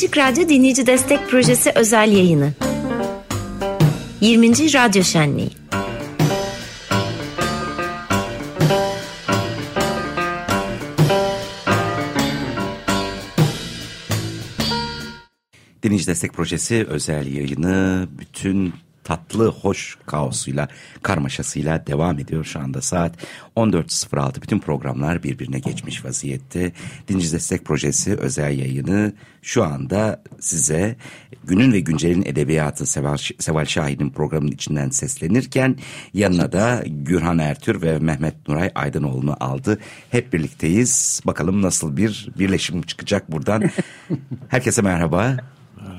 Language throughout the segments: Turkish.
Açık Radyo Dinleyici Destek Projesi özel yayını. 20. Radyo Şenliği. Dinleyici Destek Projesi özel yayını bütün tatlı, hoş kaosuyla, karmaşasıyla devam ediyor şu anda saat 14.06. Bütün programlar birbirine geçmiş vaziyette. Dinci Destek Projesi özel yayını şu anda size günün ve güncelin edebiyatı Seval, Seval Şahin'in programının içinden seslenirken yanına da Gürhan Ertür ve Mehmet Nuray Aydınoğlu'nu aldı. Hep birlikteyiz. Bakalım nasıl bir birleşim çıkacak buradan. Herkese merhaba.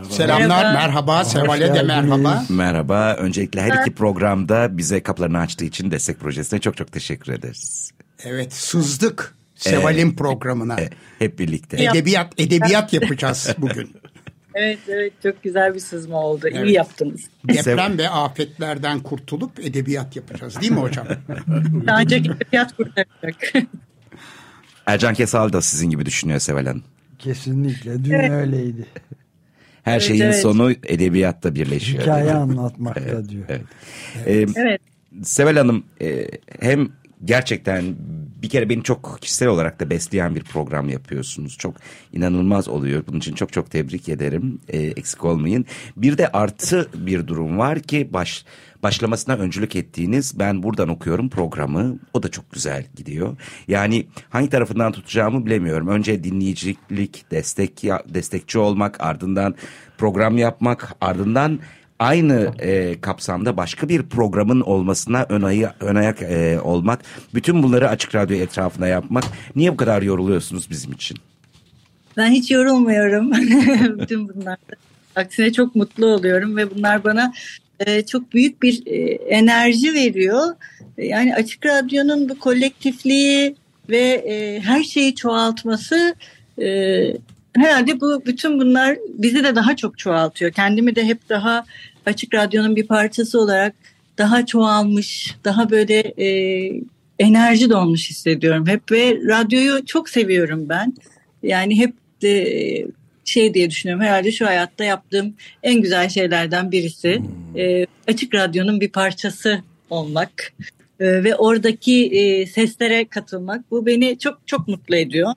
Selamlar, merhaba, merhaba. Seval'e de merhaba. Merhaba. Öncelikle her iki programda bize kapılarını açtığı için destek projesine çok çok teşekkür ederiz. Evet, sızdık Seval'in evet, programına. E, hep birlikte. Edebiyat, edebiyat yapacağız bugün. Evet, evet çok güzel bir sızma oldu. Evet. İyi yaptınız. Deprem ve afetlerden kurtulup edebiyat yapacağız değil mi hocam? Ancak edebiyat kurtaracak. Ercan Kesal da sizin gibi düşünüyor Seval Hanım. Kesinlikle. Dün evet. öyleydi. Her evet, şeyin evet. sonu edebiyatta birleşiyor. Hikaye anlatmakta evet, diyor. Evet. Evet. Ee, evet. Sevel Hanım e, hem gerçekten bir kere beni çok kişisel olarak da besleyen bir program yapıyorsunuz. Çok inanılmaz oluyor. Bunun için çok çok tebrik ederim. E, eksik olmayın. Bir de artı bir durum var ki baş başlamasına öncülük ettiğiniz ben buradan okuyorum programı. O da çok güzel gidiyor. Yani hangi tarafından tutacağımı bilemiyorum. Önce dinleyicilik, destek destekçi olmak, ardından program yapmak, ardından aynı e, kapsamda başka bir programın olmasına ön, ayı, ayak e, olmak, bütün bunları açık radyo etrafına yapmak. Niye bu kadar yoruluyorsunuz bizim için? Ben hiç yorulmuyorum bütün bunlar. Aksine çok mutlu oluyorum ve bunlar bana e, çok büyük bir e, enerji veriyor. Yani Açık Radyo'nun bu kolektifliği ve e, her şeyi çoğaltması e, herhalde bu bütün bunlar bizi de daha çok çoğaltıyor. Kendimi de hep daha Açık Radyo'nun bir parçası olarak daha çoğalmış, daha böyle e, enerji dolmuş hissediyorum hep ve radyoyu çok seviyorum ben. Yani hep de şey diye düşünüyorum. Herhalde şu hayatta yaptığım en güzel şeylerden birisi. Hmm. E, açık Radyo'nun bir parçası olmak e, ve oradaki e, seslere katılmak. Bu beni çok çok mutlu ediyor.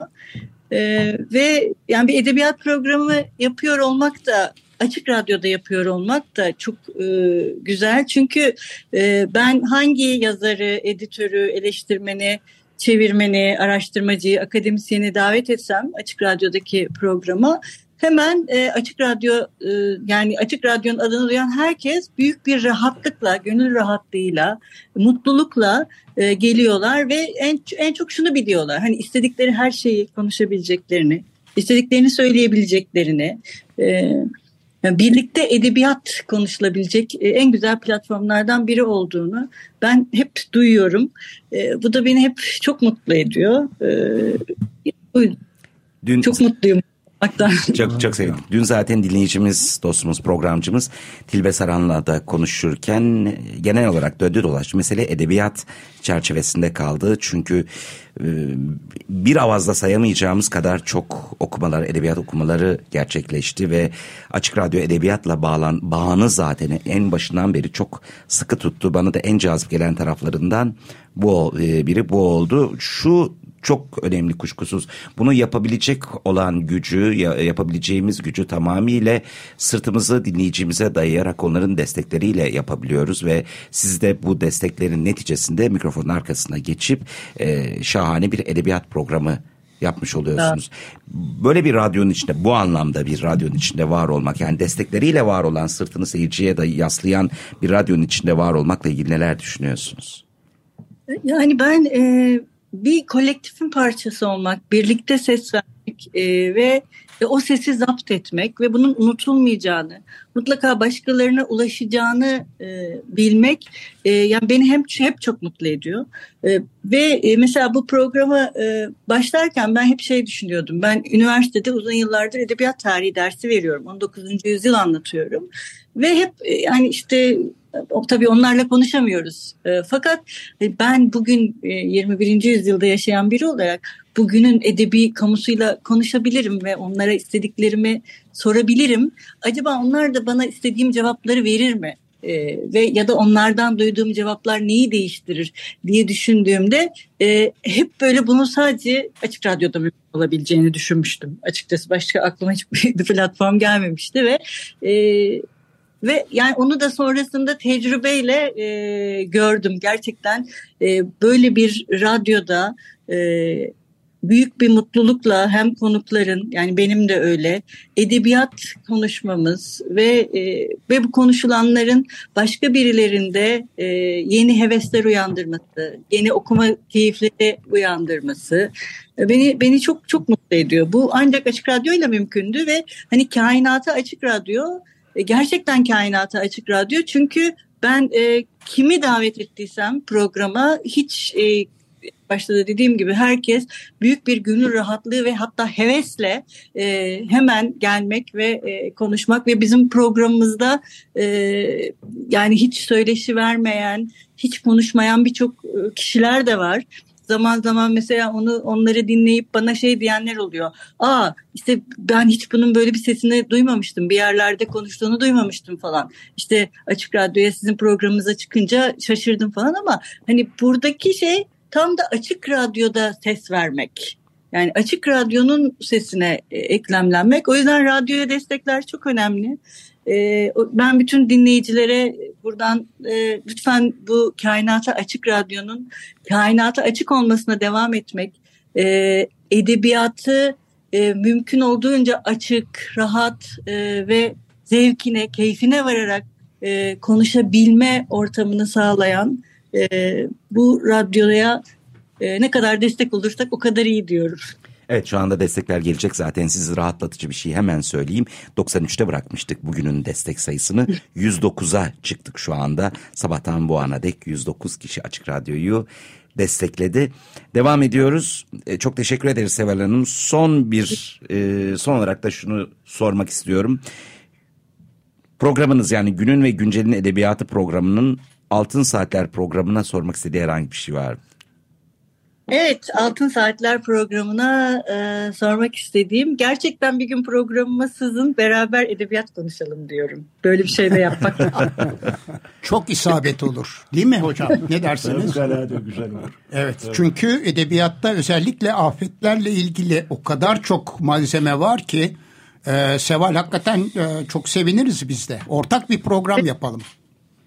E, ve yani bir edebiyat programı yapıyor olmak da açık radyoda yapıyor olmak da çok e, güzel. Çünkü e, ben hangi yazarı, editörü, eleştirmeni, çevirmeni, araştırmacıyı, akademisyeni davet etsem açık radyodaki programa hemen e, Açık Radyo e, yani Açık Radyo'nun adını duyan herkes büyük bir rahatlıkla, gönül rahatlığıyla, mutlulukla e, geliyorlar ve en en çok şunu biliyorlar. Hani istedikleri her şeyi konuşabileceklerini, istediklerini söyleyebileceklerini, e, yani birlikte edebiyat konuşulabilecek e, en güzel platformlardan biri olduğunu ben hep duyuyorum. E, bu da beni hep çok mutlu ediyor. E, Dün, çok mutluyum Hatta. Çok çok sevindim. Dün zaten dinleyicimiz, dostumuz, programcımız Tilbe Saran'la da konuşurken genel olarak döndü dolaştı. Mesele edebiyat çerçevesinde kaldı. Çünkü e, bir avazda sayamayacağımız kadar çok okumalar, edebiyat okumaları gerçekleşti ve Açık Radyo edebiyatla bağlan, bağını zaten en başından beri çok sıkı tuttu. Bana da en cazip gelen taraflarından bu e, biri bu oldu. Şu çok önemli kuşkusuz. Bunu yapabilecek olan gücü, yapabileceğimiz gücü tamamıyla sırtımızı dinleyicimize dayayarak onların destekleriyle yapabiliyoruz ve siz de bu desteklerin neticesinde mikrofonun arkasına geçip e, şahane bir edebiyat programı yapmış oluyorsunuz. Böyle bir radyonun içinde bu anlamda bir radyonun içinde var olmak yani destekleriyle var olan sırtını seyirciye da yaslayan bir radyonun içinde var olmakla ilgili neler düşünüyorsunuz? Yani ben e, bir kolektifin parçası olmak, birlikte ses vermek e, ve e, o sesi zapt etmek ve bunun unutulmayacağını, mutlaka başkalarına ulaşacağını e, bilmek e, yani beni hem hep çok mutlu ediyor. E, ve e, mesela bu programa e, başlarken ben hep şey düşünüyordum. Ben üniversitede uzun yıllardır edebiyat tarihi dersi veriyorum. 19. yüzyıl anlatıyorum. Ve hep e, yani işte tabii onlarla konuşamıyoruz. E, fakat e, ben bugün e, 21. yüzyılda yaşayan biri olarak bugünün edebi kamusuyla konuşabilirim ve onlara istediklerimi sorabilirim. Acaba onlar da bana istediğim cevapları verir mi? e, ve ya da onlardan duyduğum cevaplar neyi değiştirir diye düşündüğümde e, hep böyle bunu sadece açık radyoda mümkün olabileceğini düşünmüştüm. Açıkçası başka aklıma hiçbir platform gelmemişti ve e, ve yani onu da sonrasında tecrübeyle e, gördüm gerçekten e, böyle bir radyoda e, büyük bir mutlulukla hem konukların yani benim de öyle edebiyat konuşmamız ve e, ve bu konuşulanların başka birilerinde e, yeni hevesler uyandırması, yeni okuma keyifleri uyandırması e, beni beni çok çok mutlu ediyor. Bu ancak açık radyo ile mümkündü ve hani kainata açık radyo e, gerçekten kainata açık radyo. Çünkü ben e, kimi davet ettiysem programa hiç e, başta da dediğim gibi herkes büyük bir gönül rahatlığı ve hatta hevesle e, hemen gelmek ve e, konuşmak ve bizim programımızda e, yani hiç söyleşi vermeyen, hiç konuşmayan birçok e, kişiler de var zaman zaman mesela onu onları dinleyip bana şey diyenler oluyor. Aa işte ben hiç bunun böyle bir sesini duymamıştım. Bir yerlerde konuştuğunu duymamıştım falan. İşte açık radyoya sizin programınıza çıkınca şaşırdım falan ama hani buradaki şey tam da açık radyoda ses vermek. Yani açık radyonun sesine e, eklemlenmek. O yüzden radyoya destekler çok önemli. E, ben bütün dinleyicilere buradan e, lütfen bu kainata açık radyonun kainata açık olmasına devam etmek, edebiyatı mümkün olduğunca açık, rahat ve zevkine, keyfine vararak konuşabilme ortamını sağlayan bu radyoya e, ne kadar destek olursak o kadar iyi diyorum. Evet şu anda destekler gelecek zaten sizi rahatlatıcı bir şey hemen söyleyeyim. 93'te bırakmıştık bugünün destek sayısını 109'a çıktık şu anda. Sabahtan bu ana dek 109 kişi Açık Radyo'yu destekledi. Devam ediyoruz. E, çok teşekkür ederiz Seval Hanım. Son bir e, son olarak da şunu sormak istiyorum. Programınız yani günün ve güncelin edebiyatı programının Altın Saatler programına sormak istediği herhangi bir şey var mı? Evet, Altın Saatler programına e, sormak istediğim gerçekten bir gün programıma sızın beraber edebiyat konuşalım diyorum. Böyle bir şey de yapmak. Çok isabet olur. Değil mi hocam? Ne dersiniz? Güzel, güzel olur. Evet, evet, çünkü edebiyatta özellikle afetlerle ilgili o kadar çok malzeme var ki e, Seval hakikaten e, çok seviniriz biz de. Ortak bir program yapalım.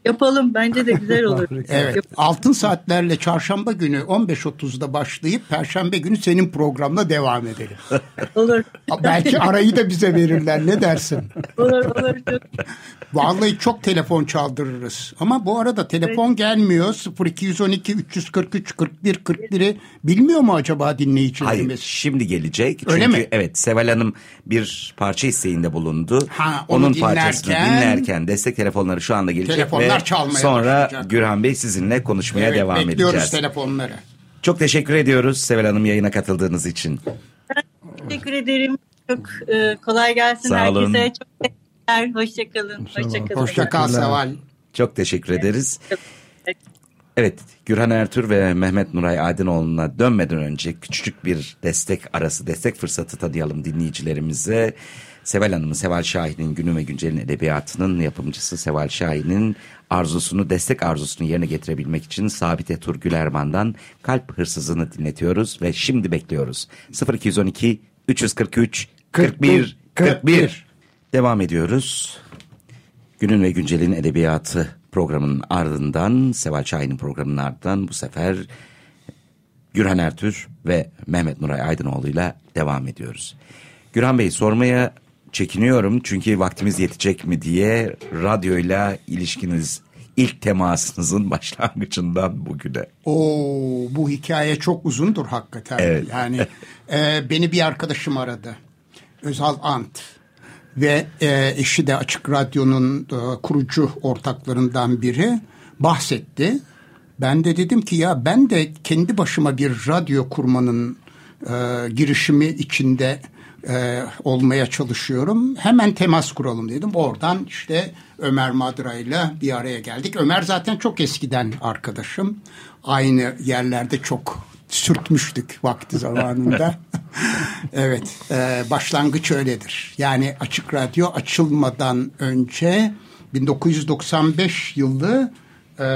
Yapalım bence de güzel olur. evet. Altın saatlerle çarşamba günü 15.30'da başlayıp perşembe günü senin programla devam edelim. olur. Belki arayı da bize verirler ne dersin? Olur olur. Çok... Vallahi çok telefon çaldırırız. Ama bu arada telefon evet. gelmiyor. 0212 343 41 41'i bilmiyor mu acaba dinleyicilerimiz? Hayır şimdi gelecek. Öyle Çünkü mi? evet Seval Hanım bir parça isteğinde bulundu. Ha, onu Onun dinlerken, parçasını dinlerken destek telefonları şu anda gelecek telefonlar ve çalmaya sonra. Gürhan Bey sizinle konuşmaya evet, devam bekliyoruz edeceğiz. Bekliyoruz telefonları. Çok teşekkür ediyoruz Seval Hanım yayına katıldığınız için. Teşekkür ederim. Çok e, kolay gelsin Sağ olun. herkese. Çok teşekkürler. Hoşçakalın. Hoşçakalın. Hoşça kal Seval. Çok teşekkür ederiz. Evet, Gürhan Ertür ve Mehmet Nuray Aydınoğlu'na dönmeden önce küçücük bir destek arası, destek fırsatı tanıyalım dinleyicilerimize. Seval Hanım'ın, Seval Şahin'in Günü ve Güncel'in edebiyatının yapımcısı Seval Şahin'in arzusunu, destek arzusunu yerine getirebilmek için Sabite Turgül Erman'dan Kalp Hırsızını dinletiyoruz ve şimdi bekliyoruz. 0212 343 41 41 Devam ediyoruz. Günün ve Güncel'in edebiyatı programının ardından, Seval Şahin'in programının ardından bu sefer Gürhan Ertür ve Mehmet Nuray Aydınoğlu ile devam ediyoruz. Gürhan Bey sormaya çekiniyorum çünkü vaktimiz yetecek mi diye radyoyla ilişkiniz ilk temasınızın başlangıcından bugüne. Oo, bu hikaye çok uzundur hakikaten. Evet. Yani e, beni bir arkadaşım aradı. Özal Ant ve e, eşi de Açık Radyo'nun e, kurucu ortaklarından biri bahsetti. Ben de dedim ki ya ben de kendi başıma bir radyo kurmanın e, girişimi içinde e, olmaya çalışıyorum. Hemen temas kuralım dedim. Oradan işte Ömer Madra ile bir araya geldik. Ömer zaten çok eskiden arkadaşım. Aynı yerlerde çok sürtmüştük vakti zamanında. evet, e, başlangıç öyledir. Yani Açık Radyo açılmadan önce 1995 yılı e,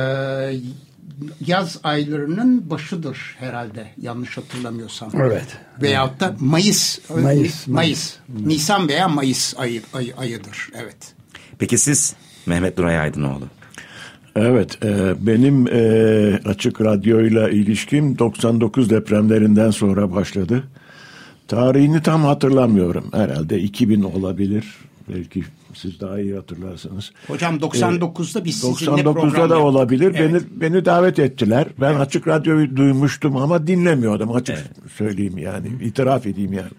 yaz aylarının başıdır herhalde yanlış hatırlamıyorsam. Evet. Veyahut da Mayıs. Mayıs, Mayıs. Mayıs. Nisan veya Mayıs ayı, ayı, ayıdır. Evet. Peki siz Mehmet Nuray Aydınoğlu? Evet, e, benim e, açık radyoyla ilişkim 99 depremlerinden sonra başladı. Tarihini tam hatırlamıyorum. Herhalde 2000 olabilir. Belki siz daha iyi hatırlarsınız. Hocam 99'da biz sizinle 99'da program da olabilir. Evet. Beni beni davet ettiler. Ben açık radyoyu duymuştum ama dinlemiyordum. Açık söyleyeyim yani. itiraf edeyim yani.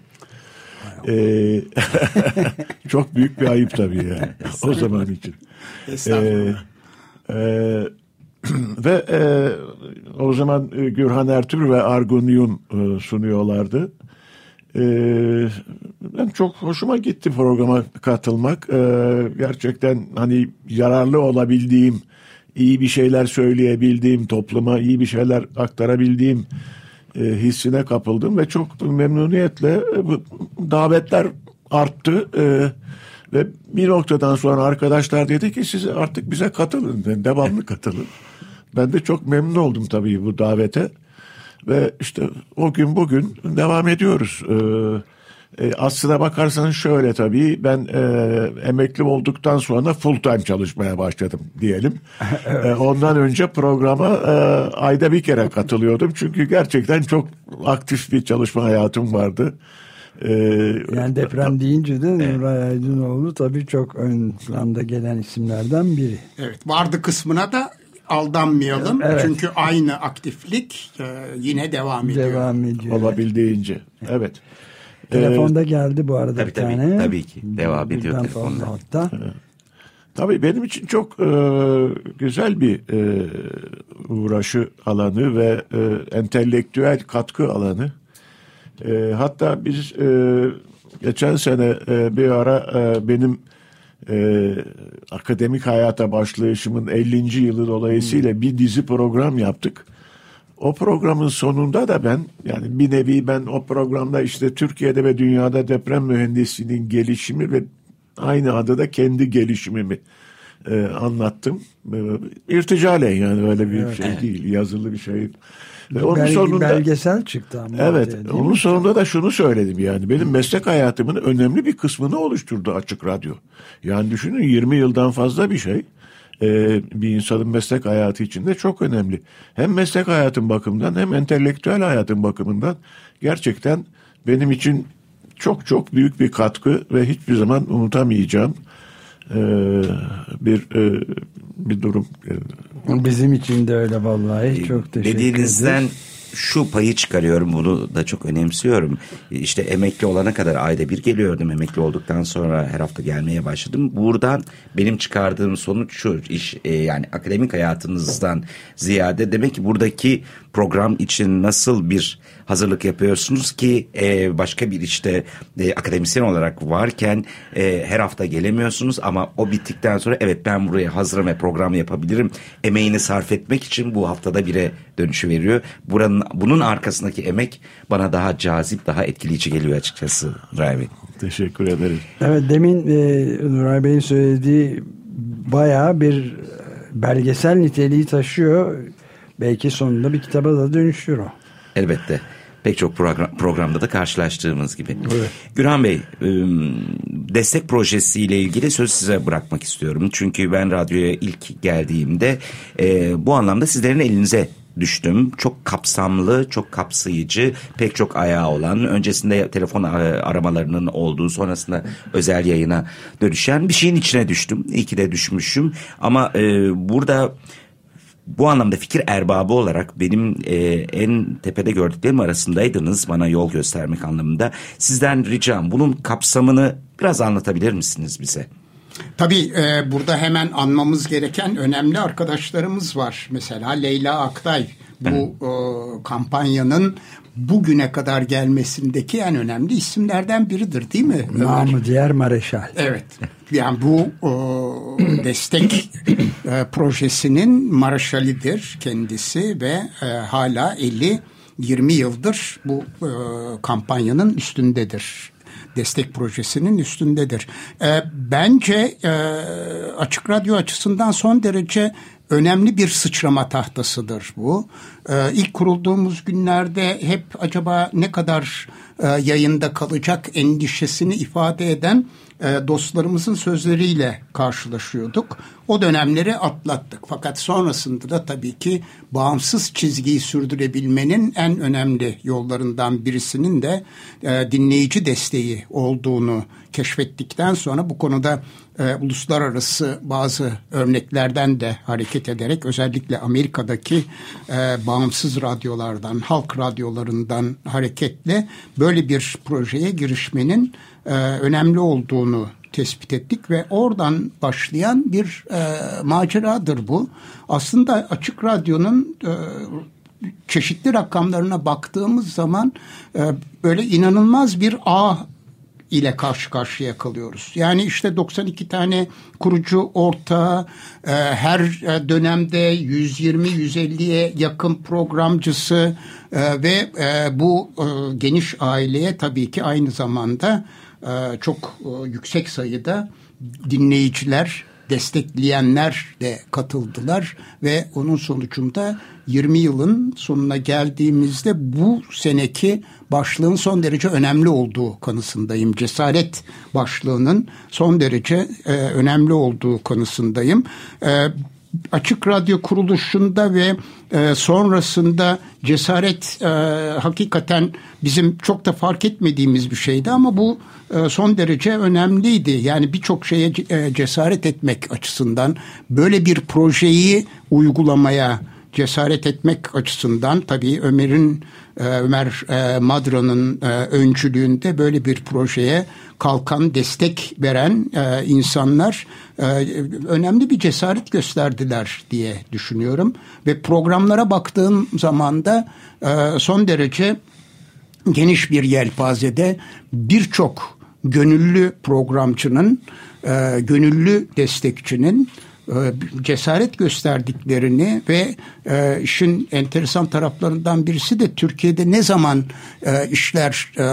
Ee, çok büyük bir ayıp tabii yani. o zaman için. Estağfurullah. Ee, e, ve e, o zaman e, Gürhan Ertür ve Argun Yun e, sunuyorlardı. E, ben çok hoşuma gitti programa katılmak. E, gerçekten hani yararlı olabildiğim, iyi bir şeyler söyleyebildiğim, topluma iyi bir şeyler aktarabildiğim e, hissine kapıldım ve çok memnuniyetle e, bu davetler arttı. E, ve bir noktadan sonra arkadaşlar dedi ki siz artık bize katılın, devamlı katılın. Ben de çok memnun oldum tabii bu davete. Ve işte o gün bugün devam ediyoruz. Ee, e, aslına bakarsanız şöyle tabii ben e, emekli olduktan sonra full time çalışmaya başladım diyelim. E, ondan önce programa e, ayda bir kere katılıyordum. Çünkü gerçekten çok aktif bir çalışma hayatım vardı. E, Yani deprem deyince de Nuray Aydınoğlu tabii çok ön planda gelen isimlerden biri. Evet vardı kısmına da aldanmayalım. Evet. Çünkü aynı aktiflik e, yine devam ediyor. Devam ediyor. olabildiğince. Evet. Telefonda geldi bu arada Tabii, bir tabii, tane. tabii ki. Devam ediyor Birden telefonda. fazla hatta. Tabii benim için çok e, güzel bir e, uğraşı alanı ve e, entelektüel katkı alanı. E, hatta biz e, geçen sene e, bir ara e, benim e, akademik hayata başlayışımın 50. yılı dolayısıyla bir dizi program yaptık. O programın sonunda da ben yani bir nevi ben o programda işte Türkiye'de ve dünyada deprem mühendisliğinin gelişimi ve aynı adı da kendi gelişimimi e, anlattım. E, irticalen yani öyle bir şey değil yazılı bir şey. Ve onun Belge- sonunda belgesel çıktı ama. Evet, ortaya, onun mi? sonunda da şunu söyledim yani benim meslek hayatımın önemli bir kısmını oluşturdu Açık Radyo. Yani düşünün 20 yıldan fazla bir şey. Ee, bir insanın meslek hayatı içinde çok önemli. Hem meslek hayatım bakımından hem entelektüel hayatım bakımından gerçekten benim için çok çok büyük bir katkı ve hiçbir zaman unutamayacağım ee, bir e, bir durum. Bizim için de öyle vallahi. Çok teşekkür Dediğinizden ederiz. Şu payı çıkarıyorum bunu da çok önemsiyorum. İşte emekli olana kadar ayda bir geliyordum. Emekli olduktan sonra her hafta gelmeye başladım. Buradan benim çıkardığım sonuç şu iş e, yani akademik hayatınızdan ziyade demek ki buradaki program için nasıl bir hazırlık yapıyorsunuz ki e, başka bir işte e, akademisyen olarak varken e, her hafta gelemiyorsunuz ama o bittikten sonra evet ben buraya hazırım ve program yapabilirim emeğini sarf etmek için bu haftada bire dönüşü veriyor. Buranın bunun arkasındaki emek bana daha cazip, daha etkileyici geliyor açıkçası Nuray Bey. Teşekkür ederim. Evet demin e, Nuray Bey'in söylediği bayağı bir e, belgesel niteliği taşıyor. Belki sonunda bir kitaba da dönüşür o. Elbette. Pek çok program, programda da karşılaştığımız gibi. Gürhan Bey, ım, destek projesiyle ilgili söz size bırakmak istiyorum. Çünkü ben radyoya ilk geldiğimde e, bu anlamda sizlerin elinize düştüm. Çok kapsamlı, çok kapsayıcı, pek çok ayağı olan, öncesinde telefon e, aramalarının olduğu, sonrasında özel yayına dönüşen bir şeyin içine düştüm. İyi ki de düşmüşüm. Ama e, burada bu anlamda fikir erbabı olarak benim e, en tepede gördüklerim arasındaydınız bana yol göstermek anlamında. Sizden ricam bunun kapsamını biraz anlatabilir misiniz bize? Tabii e, burada hemen anmamız gereken önemli arkadaşlarımız var. Mesela Leyla Aktay bu e, kampanyanın bugüne kadar gelmesindeki en önemli isimlerden biridir değil mi? Namı diğer Mareşal. Evet. Yani bu e, destek e, projesinin marşalidir kendisi ve e, hala eli 20 yıldır bu e, kampanyanın üstündedir destek projesinin üstündedir. E, bence e, açık radyo açısından son derece önemli bir sıçrama tahtasıdır bu. E, ilk kurulduğumuz günlerde hep acaba ne kadar e, yayında kalacak endişesini ifade eden dostlarımızın sözleriyle karşılaşıyorduk. O dönemleri atlattık. Fakat sonrasında da tabii ki bağımsız çizgiyi sürdürebilmenin en önemli yollarından birisinin de e, dinleyici desteği olduğunu keşfettikten sonra bu konuda e, uluslararası bazı örneklerden de hareket ederek özellikle Amerika'daki e, bağımsız radyolardan, halk radyolarından hareketle böyle bir projeye girişmenin e, önemli olduğunu tespit ettik ve oradan başlayan bir e, maceradır bu. Aslında Açık Radyo'nun e, çeşitli rakamlarına baktığımız zaman e, böyle inanılmaz bir ağ ile karşı karşıya kalıyoruz. Yani işte 92 tane kurucu ortağı, e, her e, dönemde 120-150'ye yakın programcısı e, ve e, bu e, geniş aileye tabii ki aynı zamanda e, çok e, yüksek sayıda dinleyiciler, destekleyenler de katıldılar ve onun sonucunda 20 yılın sonuna geldiğimizde bu seneki başlığın son derece önemli olduğu kanısındayım. Cesaret başlığının son derece e, önemli olduğu kanısındayım. E, Açık Radyo kuruluşunda ve e, sonrasında cesaret e, hakikaten bizim çok da fark etmediğimiz bir şeydi ama bu e, son derece önemliydi. Yani birçok şeye e, cesaret etmek açısından böyle bir projeyi uygulamaya cesaret etmek açısından tabii Ömer'in e, Ömer e, Madra'nın e, öncülüğünde böyle bir projeye kalkan destek veren insanlar önemli bir cesaret gösterdiler diye düşünüyorum. Ve programlara baktığım zaman da son derece geniş bir yelpazede birçok gönüllü programcının gönüllü destekçinin cesaret gösterdiklerini ve e, işin enteresan taraflarından birisi de Türkiye'de ne zaman e, işler e,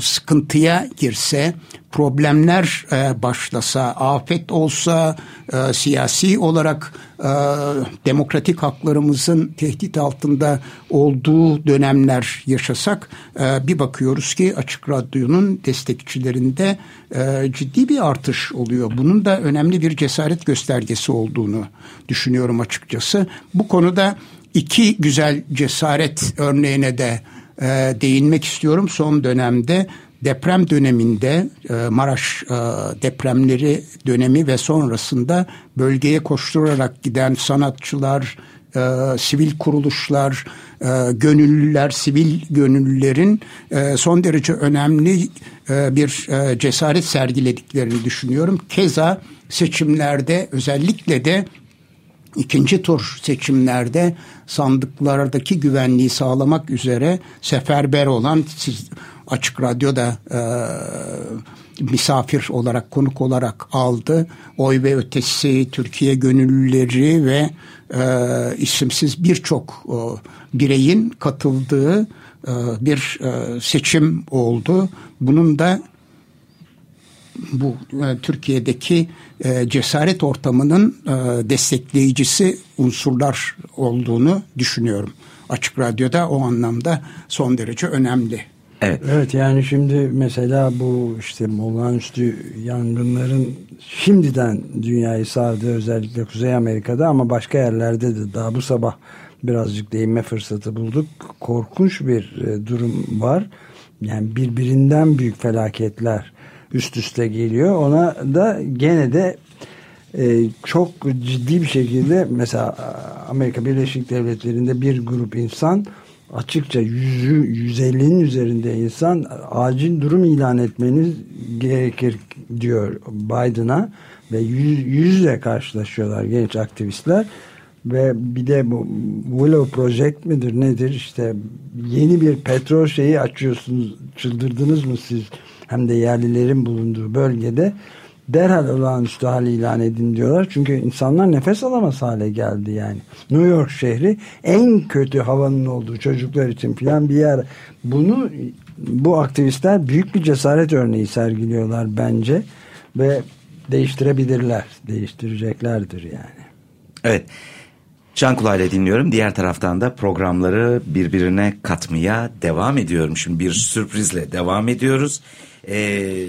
sıkıntıya girse problemler e, başlasa, afet olsa, e, siyasi olarak e, demokratik haklarımızın tehdit altında olduğu dönemler yaşasak, e, bir bakıyoruz ki Açık Radyo'nun destekçilerinde e, ciddi bir artış oluyor. Bunun da önemli bir cesaret göstergesi olduğunu düşünüyorum açıkçası. Bu konuda iki güzel cesaret örneğine de e, değinmek istiyorum. Son dönemde deprem döneminde e, Maraş e, depremleri dönemi ve sonrasında bölgeye koşturarak giden sanatçılar, e, sivil kuruluşlar, gönüllüler, sivil gönüllülerin son derece önemli bir cesaret sergilediklerini düşünüyorum. Keza seçimlerde özellikle de ikinci tur seçimlerde sandıklardaki güvenliği sağlamak üzere seferber olan Açık Radyo'da e, misafir olarak, konuk olarak aldı. Oy ve Ötesi, Türkiye Gönüllüleri ve e, isimsiz birçok e, bireyin katıldığı e, bir e, seçim oldu. Bunun da bu e, Türkiye'deki e, cesaret ortamının e, destekleyicisi unsurlar olduğunu düşünüyorum. Açık Radyo'da o anlamda son derece önemli. Evet. Evet yani şimdi mesela bu işte olağanüstü yangınların şimdiden dünyayı sardı özellikle Kuzey Amerika'da ama başka yerlerde de daha bu sabah birazcık değinme fırsatı bulduk. Korkunç bir e, durum var. Yani birbirinden büyük felaketler üst üste geliyor. Ona da gene de e, çok ciddi bir şekilde mesela Amerika Birleşik Devletleri'nde bir grup insan açıkça yüzü 150'nin üzerinde insan acil durum ilan etmeniz gerekir diyor Biden'a. Ve yüz, yüzle karşılaşıyorlar genç aktivistler. Ve bir de bu Willow Project midir nedir? İşte yeni bir petrol şeyi açıyorsunuz çıldırdınız mı siz? Hem de yerlilerin bulunduğu bölgede derhal olağanüstü hal ilan edin diyorlar. Çünkü insanlar nefes alamaz hale geldi yani. New York şehri en kötü havanın olduğu çocuklar için filan bir yer. Bunu bu aktivistler büyük bir cesaret örneği sergiliyorlar bence ve değiştirebilirler. Değiştireceklerdir yani. Evet. Can kulağıyla dinliyorum. Diğer taraftan da programları birbirine katmaya devam ediyorum. Şimdi bir sürprizle devam ediyoruz. Ee,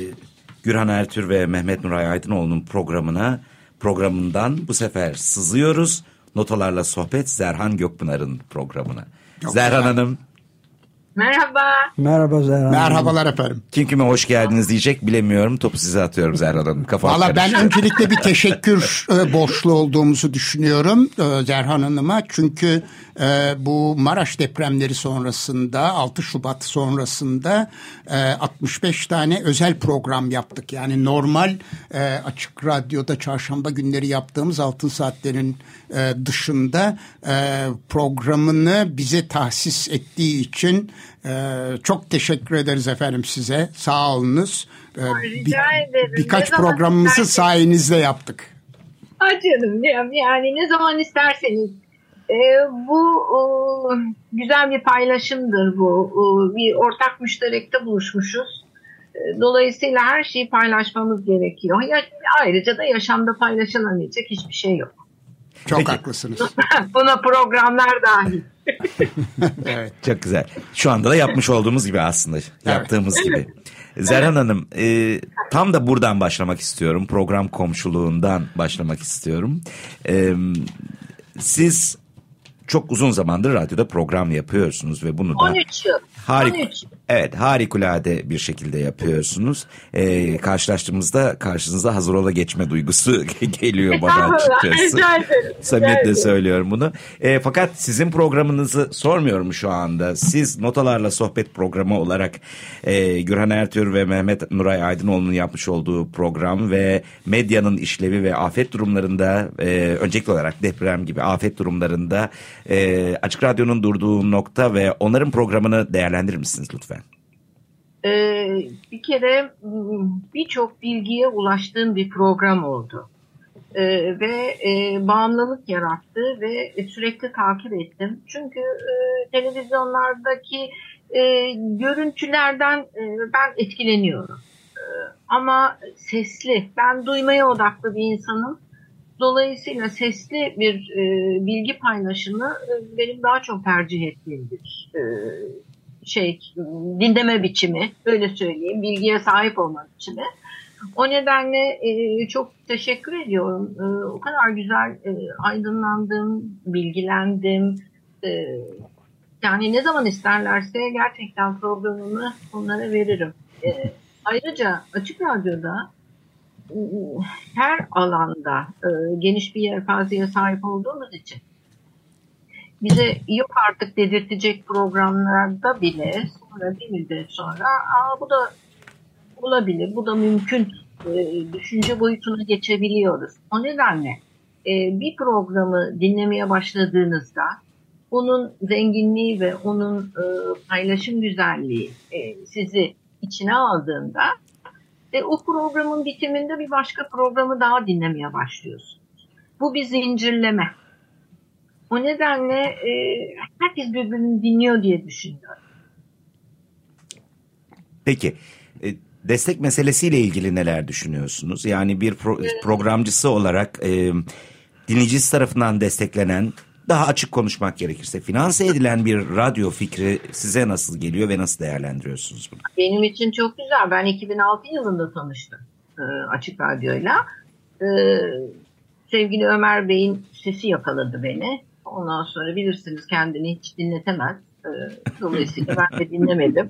Gürhan Ertür ve Mehmet Nuray Aydınoğlu'nun programına programından bu sefer sızıyoruz. Notalarla sohbet Zerhan Gökpınar'ın programına. Çok Zerhan güzel. Hanım Merhaba. Merhaba Zerhan. Merhabalar efendim. kim kime hoş geldiniz diyecek bilemiyorum. Topu size atıyorum Zerhan Hanım. Kafam Valla ben öncelikle bir teşekkür e, borçlu olduğumuzu düşünüyorum e, Zerhan Hanım'a. Çünkü e, bu Maraş depremleri sonrasında 6 Şubat sonrasında e, 65 tane özel program yaptık. Yani normal e, açık radyoda çarşamba günleri yaptığımız altın saatlerin e, dışında e, programını bize tahsis ettiği için e, çok teşekkür ederiz efendim size. Sağ olunuz. E, Rica ederim. Birkaç Ne programımızı isterseniz. sayenizde yaptık. Ha canım ya- yani ne zaman isterseniz. Ee, bu e, güzel bir paylaşımdır bu. E, bir ortak müşterekte buluşmuşuz. E, Dolayısıyla her şeyi paylaşmamız gerekiyor. Ya, ayrıca da yaşamda paylaşılamayacak hiçbir şey yok. Çok Peki. haklısınız. Buna programlar dahil. evet. Çok güzel. Şu anda da yapmış olduğumuz gibi aslında. Yaptığımız gibi. Zerhan Hanım e, tam da buradan başlamak istiyorum. Program komşuluğundan başlamak istiyorum. E, siz çok uzun zamandır radyoda program yapıyorsunuz ve bunu da 13 yıl. Harik 13. Evet harikulade bir şekilde yapıyorsunuz. Ee, karşılaştığımızda karşınıza hazır ola geçme duygusu geliyor bana açıkçası. Samimiyetle söylüyorum bunu. Ee, fakat sizin programınızı sormuyorum şu anda. Siz Notalarla Sohbet programı olarak e, Gürhan Ertür ve Mehmet Nuray Aydınoğlu'nun yapmış olduğu program ve medyanın işlevi ve afet durumlarında e, öncelikli olarak deprem gibi afet durumlarında e, Açık Radyo'nun durduğu nokta ve onların programını değerlendirir misiniz lütfen? Ee, bir kere m, birçok bilgiye ulaştığım bir program oldu. Ee, ve e, bağımlılık yarattı ve sürekli takip ettim. Çünkü e, televizyonlardaki e, görüntülerden e, ben etkileniyorum. E, ama sesli, ben duymaya odaklı bir insanım. Dolayısıyla sesli bir e, bilgi paylaşımı e, benim daha çok tercih ettiğim bir e, şey dinleme biçimi öyle söyleyeyim bilgiye sahip olma biçimi. O nedenle e, çok teşekkür ediyorum. E, o kadar güzel e, aydınlandım, bilgilendim. E, yani ne zaman isterlerse gerçekten programımı onlara veririm. E, ayrıca Açık Radyo'da e, her alanda e, geniş bir yelpazeye sahip olduğumuz için bize yok artık dedirtecek programlarda bile sonra bir müddet sonra Aa, bu da olabilir, bu da mümkün e, düşünce boyutuna geçebiliyoruz. O nedenle e, bir programı dinlemeye başladığınızda onun zenginliği ve onun e, paylaşım güzelliği e, sizi içine aldığında e, o programın bitiminde bir başka programı daha dinlemeye başlıyorsunuz. Bu bir zincirleme. O nedenle e, herkes birbirini dinliyor diye düşünüyorum. Peki e, destek meselesiyle ilgili neler düşünüyorsunuz? Yani bir pro- programcısı olarak e, dinleyicisi tarafından desteklenen daha açık konuşmak gerekirse finanse edilen bir radyo fikri size nasıl geliyor ve nasıl değerlendiriyorsunuz bunu? Benim için çok güzel. Ben 2006 yılında tanıştım e, Açık Radyo'yla. E, sevgili Ömer Bey'in sesi yakaladı beni. Ondan sonra bilirsiniz kendini hiç dinletemez. E, dolayısıyla ben de dinlemedim.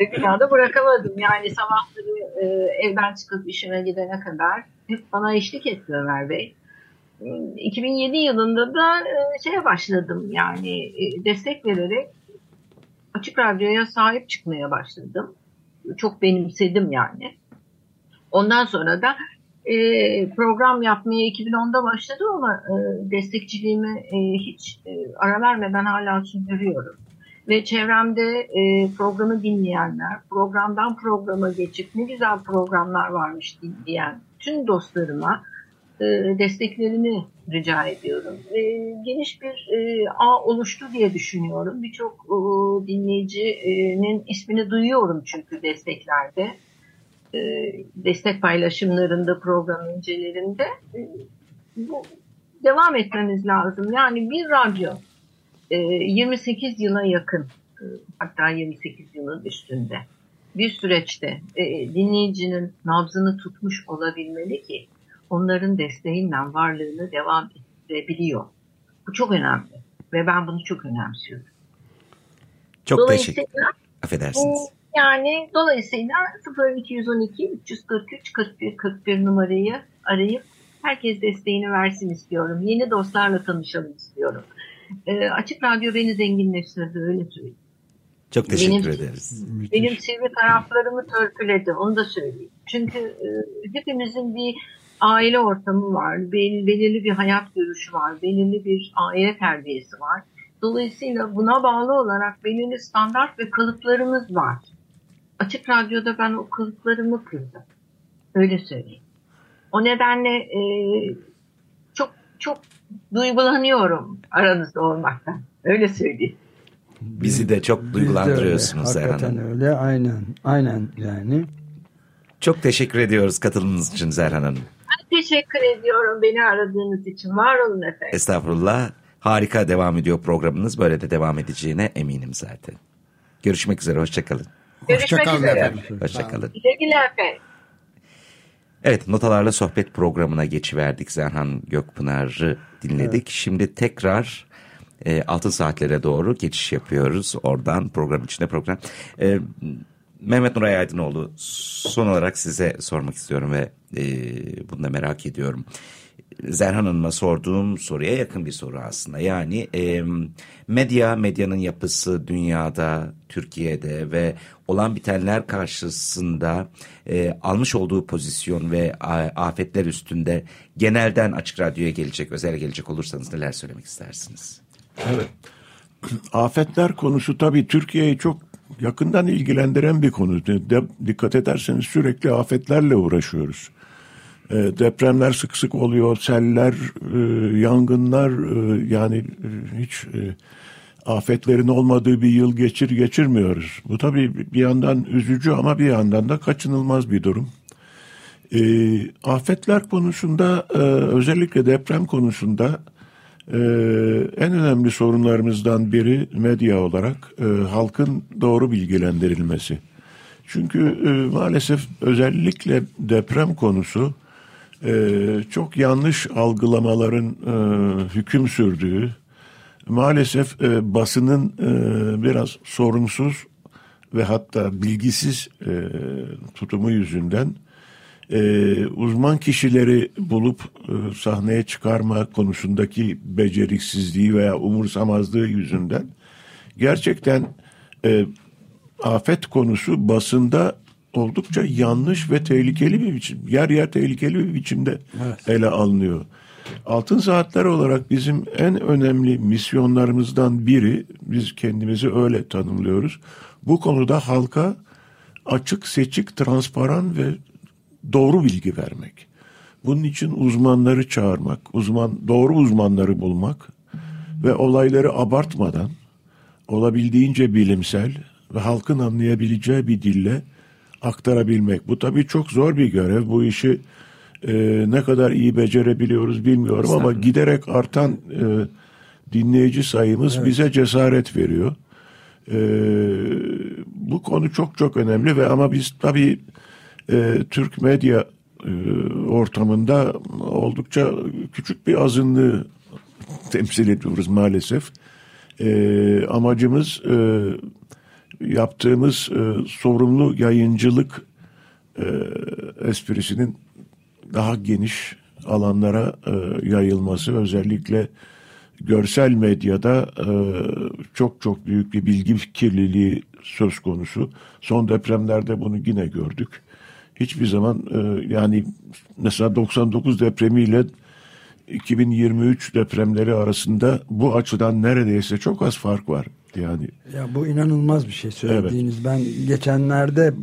Ve bir daha da bırakamadım. Yani sabahları e, evden çıkıp işime gidene kadar hep bana eşlik etti Ömer Bey. 2007 yılında da e, şeye başladım yani e, destek vererek Açık Radyo'ya sahip çıkmaya başladım. Çok benimsedim yani. Ondan sonra da e, program yapmaya 2010'da başladım ama e, destekçiliğimi e, hiç e, ara vermeden hala sürdürüyorum. ve çevremde e, programı dinleyenler, programdan programa geçip ne güzel programlar varmış diyen tüm dostlarıma e, desteklerini rica ediyorum. E, geniş bir e, ağ oluştu diye düşünüyorum. Birçok e, dinleyicinin ismini duyuyorum çünkü desteklerde. E, destek paylaşımlarında, program öncelerinde. E, bu, devam etmemiz lazım. Yani bir radyo 28 yıla yakın hatta 28 yılın üstünde bir süreçte dinleyicinin nabzını tutmuş olabilmeli ki onların desteğiyle varlığını devam ettirebiliyor. Bu çok önemli ve ben bunu çok önemsiyorum. Çok teşekkür Affedersiniz. Yani dolayısıyla 0212 343 41 41 numarayı arayıp herkes desteğini versin istiyorum. Yeni dostlarla tanışalım istiyorum. E, Açık Radyo beni zenginleştirdi öyle söyleyeyim. Çok teşekkür benim, ederiz. Benim sivri taraflarımı törpüledi onu da söyleyeyim. Çünkü e, hepimizin bir aile ortamı var, bel, belirli bir hayat görüşü var, belirli bir aile terbiyesi var. Dolayısıyla buna bağlı olarak belirli standart ve kalıplarımız var. Açık Radyo'da ben o kalıplarımı kırdım. Öyle söyleyeyim. O nedenle e, çok çok duygulanıyorum aranızda olmaktan. Öyle söyleyeyim. Bizi de çok duygulandırıyorsunuz Zerhan Hakikaten öyle aynen aynen yani. Çok teşekkür ediyoruz katılımınız için Zerhan Hanım. Ben teşekkür ediyorum beni aradığınız için. Var olun efendim. Estağfurullah. Harika devam ediyor programınız. Böyle de devam edeceğine eminim zaten. Görüşmek üzere. Hoşçakalın. Görüşmek Hoşçakalın üzere. efendim. Hoşçakalın. Güle güle efendim. Evet notalarla sohbet programına geçiverdik. Zerhan Gökpınar'ı dinledik. Evet. Şimdi tekrar e, altın saatlere doğru geçiş yapıyoruz. Oradan program içinde program. E, Mehmet Nuray Aydınoğlu son olarak size sormak istiyorum ve e, bunu da merak ediyorum. Zerhan Hanım'a sorduğum soruya yakın bir soru aslında. Yani e, medya, medyanın yapısı dünyada, Türkiye'de ve olan bitenler karşısında e, almış olduğu pozisyon ve afetler üstünde genelden Açık Radyo'ya gelecek, özel gelecek olursanız neler söylemek istersiniz? Evet. Afetler konusu tabii Türkiye'yi çok yakından ilgilendiren bir konu. De, dikkat ederseniz sürekli afetlerle uğraşıyoruz. E, depremler sık sık oluyor, seller, e, yangınlar e, yani hiç afetlerin olmadığı bir yıl geçir geçirmiyoruz. Bu tabii bir yandan üzücü ama bir yandan da kaçınılmaz bir durum. E, afetler konusunda e, özellikle deprem konusunda e, en önemli sorunlarımızdan biri medya olarak e, halkın doğru bilgilendirilmesi. Çünkü e, maalesef özellikle deprem konusu çok yanlış algılamaların e, hüküm sürdüğü, maalesef e, basının e, biraz sorumsuz ve hatta bilgisiz tutumu yüzünden e, uzman kişileri bulup e, sahneye çıkarma konusundaki beceriksizliği veya umursamazlığı yüzünden gerçekten e, afet konusu basında oldukça yanlış ve tehlikeli bir biçim, yer yer tehlikeli bir biçimde evet. ele alınıyor. Altın Saatler olarak bizim en önemli misyonlarımızdan biri, biz kendimizi öyle tanımlıyoruz. Bu konuda halka açık, seçik, transparan ve doğru bilgi vermek. Bunun için uzmanları çağırmak, uzman doğru uzmanları bulmak ve olayları abartmadan olabildiğince bilimsel ve halkın anlayabileceği bir dille aktarabilmek. Bu tabii çok zor bir görev. Bu işi e, ne kadar iyi becerebiliyoruz bilmiyorum ama giderek artan e, dinleyici sayımız evet. bize cesaret veriyor. E, bu konu çok çok önemli ve ama biz tabii e, Türk medya e, ortamında oldukça küçük bir azınlığı temsil ediyoruz maalesef. E, amacımız e, yaptığımız e, sorumlu yayıncılık e, esprisinin daha geniş alanlara e, yayılması özellikle görsel medyada e, çok çok büyük bir bilgi kirliliği söz konusu. Son depremlerde bunu yine gördük. Hiçbir zaman e, yani mesela 99 depremiyle 2023 depremleri arasında bu açıdan neredeyse çok az fark var. Yani ya bu inanılmaz bir şey söylediğiniz. Evet. Ben geçenlerde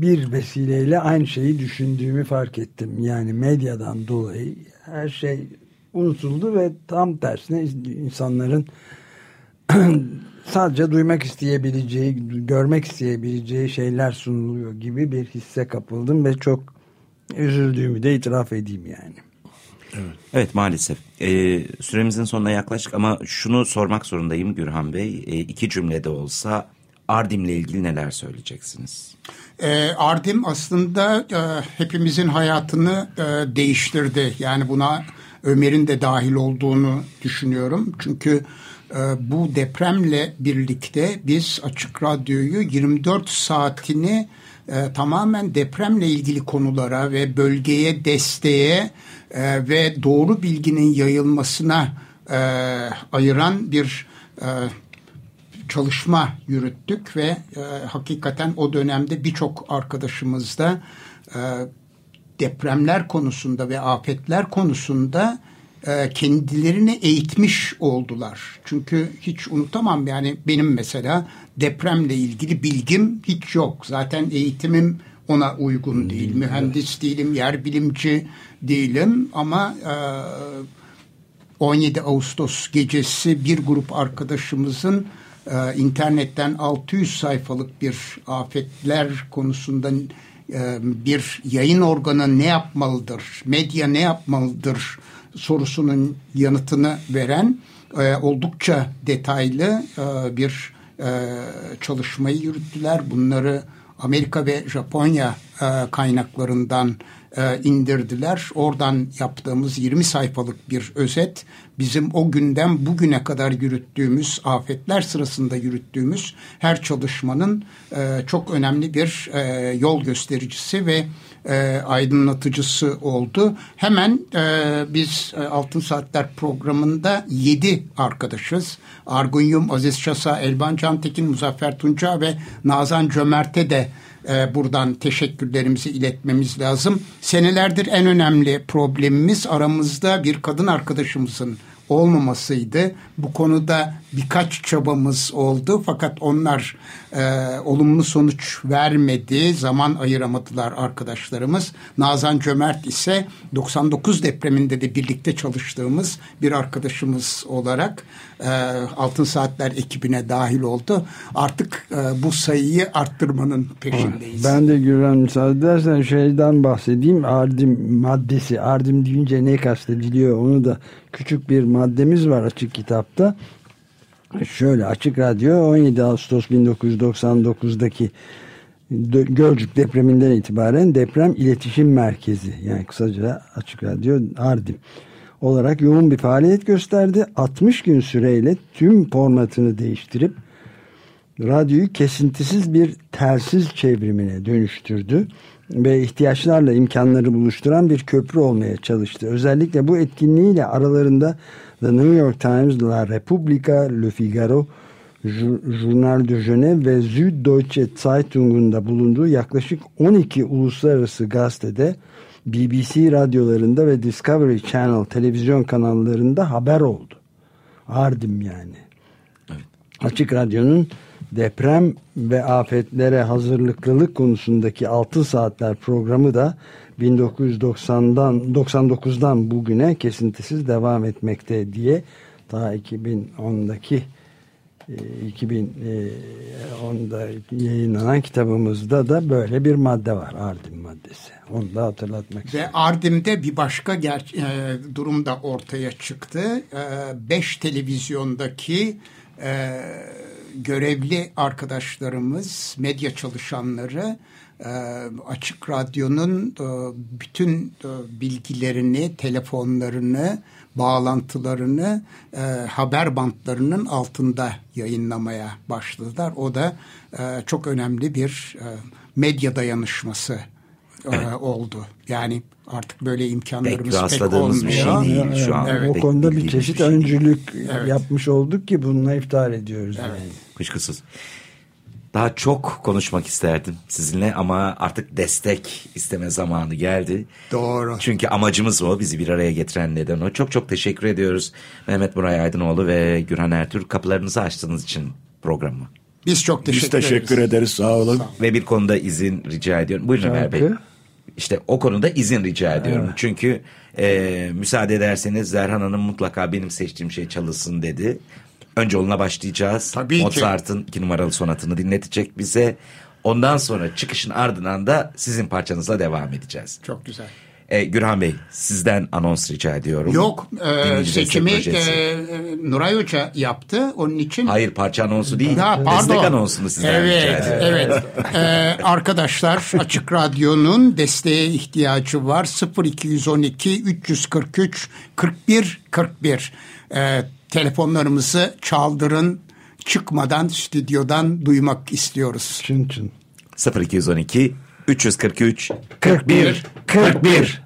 bir vesileyle aynı şeyi düşündüğümü fark ettim. Yani medyadan dolayı her şey unutuldu ve tam tersine insanların sadece duymak isteyebileceği, görmek isteyebileceği şeyler sunuluyor gibi bir hisse kapıldım ve çok üzüldüğümü de itiraf edeyim yani. Evet, evet maalesef. Ee, süremizin sonuna yaklaştık ama şunu sormak zorundayım Gürhan Bey. Ee, iki cümlede olsa Ardim'le ilgili neler söyleyeceksiniz? E, Ardim aslında e, hepimizin hayatını e, değiştirdi. Yani buna Ömer'in de dahil olduğunu düşünüyorum. Çünkü e, bu depremle birlikte biz Açık Radyo'yu 24 saatini e, tamamen depremle ilgili konulara ve bölgeye desteğe e, ve doğru bilginin yayılmasına e, ayıran bir e, çalışma yürüttük ve e, hakikaten o dönemde birçok arkadaşımız da e, depremler konusunda ve afetler konusunda e, kendilerini eğitmiş oldular. Çünkü hiç unutamam yani benim mesela depremle ilgili bilgim hiç yok. Zaten eğitimim ona uygun değil. Mühendis değilim, yer bilimci değilim ama e, 17 Ağustos gecesi bir grup arkadaşımızın e, internetten 600 sayfalık bir afetler konusunda e, bir yayın organı ne yapmalıdır, medya ne yapmalıdır sorusunun yanıtını veren e, oldukça detaylı e, bir e, çalışmayı yürüttüler. Bunları Amerika ve Japonya e, kaynaklarından e, indirdiler. Oradan yaptığımız 20 sayfalık bir özet bizim o günden bugüne kadar yürüttüğümüz afetler sırasında yürüttüğümüz her çalışmanın e, çok önemli bir e, yol göstericisi ve e, aydınlatıcısı oldu. Hemen e, biz e, Altın Saatler programında yedi arkadaşız. Argun Yum, Aziz Şasa, Elban Cantekin, Muzaffer Tunca ve Nazan Cömert'e de e, buradan teşekkürlerimizi iletmemiz lazım. Senelerdir en önemli problemimiz aramızda bir kadın arkadaşımızın olmamasıydı. Bu konuda birkaç çabamız oldu fakat onlar e, olumlu sonuç vermedi. Zaman ayıramadılar arkadaşlarımız. Nazan Cömert ise 99 depreminde de birlikte çalıştığımız bir arkadaşımız olarak e, Altın Saatler ekibine dahil oldu. Artık e, bu sayıyı arttırmanın peşindeyiz. Ben de Güven müsaade edersen şeyden bahsedeyim. Ardim maddesi. Ardim deyince ne kastediliyor onu da küçük bir maddemiz var açık kitapta. Şöyle Açık Radyo 17 Ağustos 1999'daki Gölcük depreminden itibaren deprem iletişim merkezi yani kısaca Açık Radyo Ardim olarak yoğun bir faaliyet gösterdi. 60 gün süreyle tüm formatını değiştirip radyoyu kesintisiz bir telsiz çevrimine dönüştürdü ve ihtiyaçlarla imkanları buluşturan bir köprü olmaya çalıştı. Özellikle bu etkinliğiyle aralarında The New York Times, La Repubblica, Le Figaro, Journal de Genève ve Süddeutsche Zeitung'un da bulunduğu yaklaşık 12 uluslararası gazetede BBC radyolarında ve Discovery Channel televizyon kanallarında haber oldu. Ardim yani. Evet. Açık Radyo'nun deprem ve afetlere hazırlıklılık konusundaki 6 saatler programı da 1990'dan 99'dan bugüne kesintisiz devam etmekte diye daha 2010'daki 2010'da e, yayınlanan kitabımızda da böyle bir madde var Ardim maddesi. Onu da hatırlatmak istiyorum. Ve Ardim'de bir başka ger- e, durum da ortaya çıktı. E, beş televizyondaki e, görevli arkadaşlarımız, medya çalışanları e, Açık Radyo'nun e, bütün e, bilgilerini, telefonlarını, bağlantılarını haber bantlarının altında yayınlamaya başladılar. O da çok önemli bir medya dayanışması evet. oldu. Yani artık böyle imkanlarımız pek, pek olmuyor. Bir şey değil şu an. Evet. O konuda bir çeşit bir şey. öncülük evet. yapmış olduk ki bununla iftar ediyoruz. Evet. Yani. Kuşkusuz. Daha çok konuşmak isterdim sizinle ama artık destek isteme zamanı geldi. Doğru. Çünkü amacımız o bizi bir araya getiren neden o. Çok çok teşekkür ediyoruz Mehmet Muray Aydınoğlu ve Gürhan Ertürk kapılarınızı açtığınız için programı. Biz çok teşekkür, Biz teşekkür ederiz. ederiz. Sağ olun. Ve bir konuda izin rica ediyorum. Buyurun Ömer Bey. İşte o konuda izin rica ediyorum. Çünkü e, müsaade ederseniz Zerhan Hanım mutlaka benim seçtiğim şey çalınsın dedi. Önce onunla başlayacağız. Tabii. Mozart'ın iki numaralı sonatını dinletecek bize. Ondan sonra çıkışın ardından da sizin parçanızla devam edeceğiz. Çok güzel. E, Gürhan Bey sizden anons rica ediyorum. Yok e, seçimi projesi. e, Nuray Hoca yaptı. Onun için Hayır parça anonsu değil. Ya, pardon. Destek anonsunu sizden rica Evet, ediyorum. evet. Ee, arkadaşlar Açık Radyo'nun desteğe ihtiyacı var. 0212 343 41 41. Ee, telefonlarımızı çaldırın. Çıkmadan stüdyodan duymak istiyoruz. Çın çın. 0212 343 41 41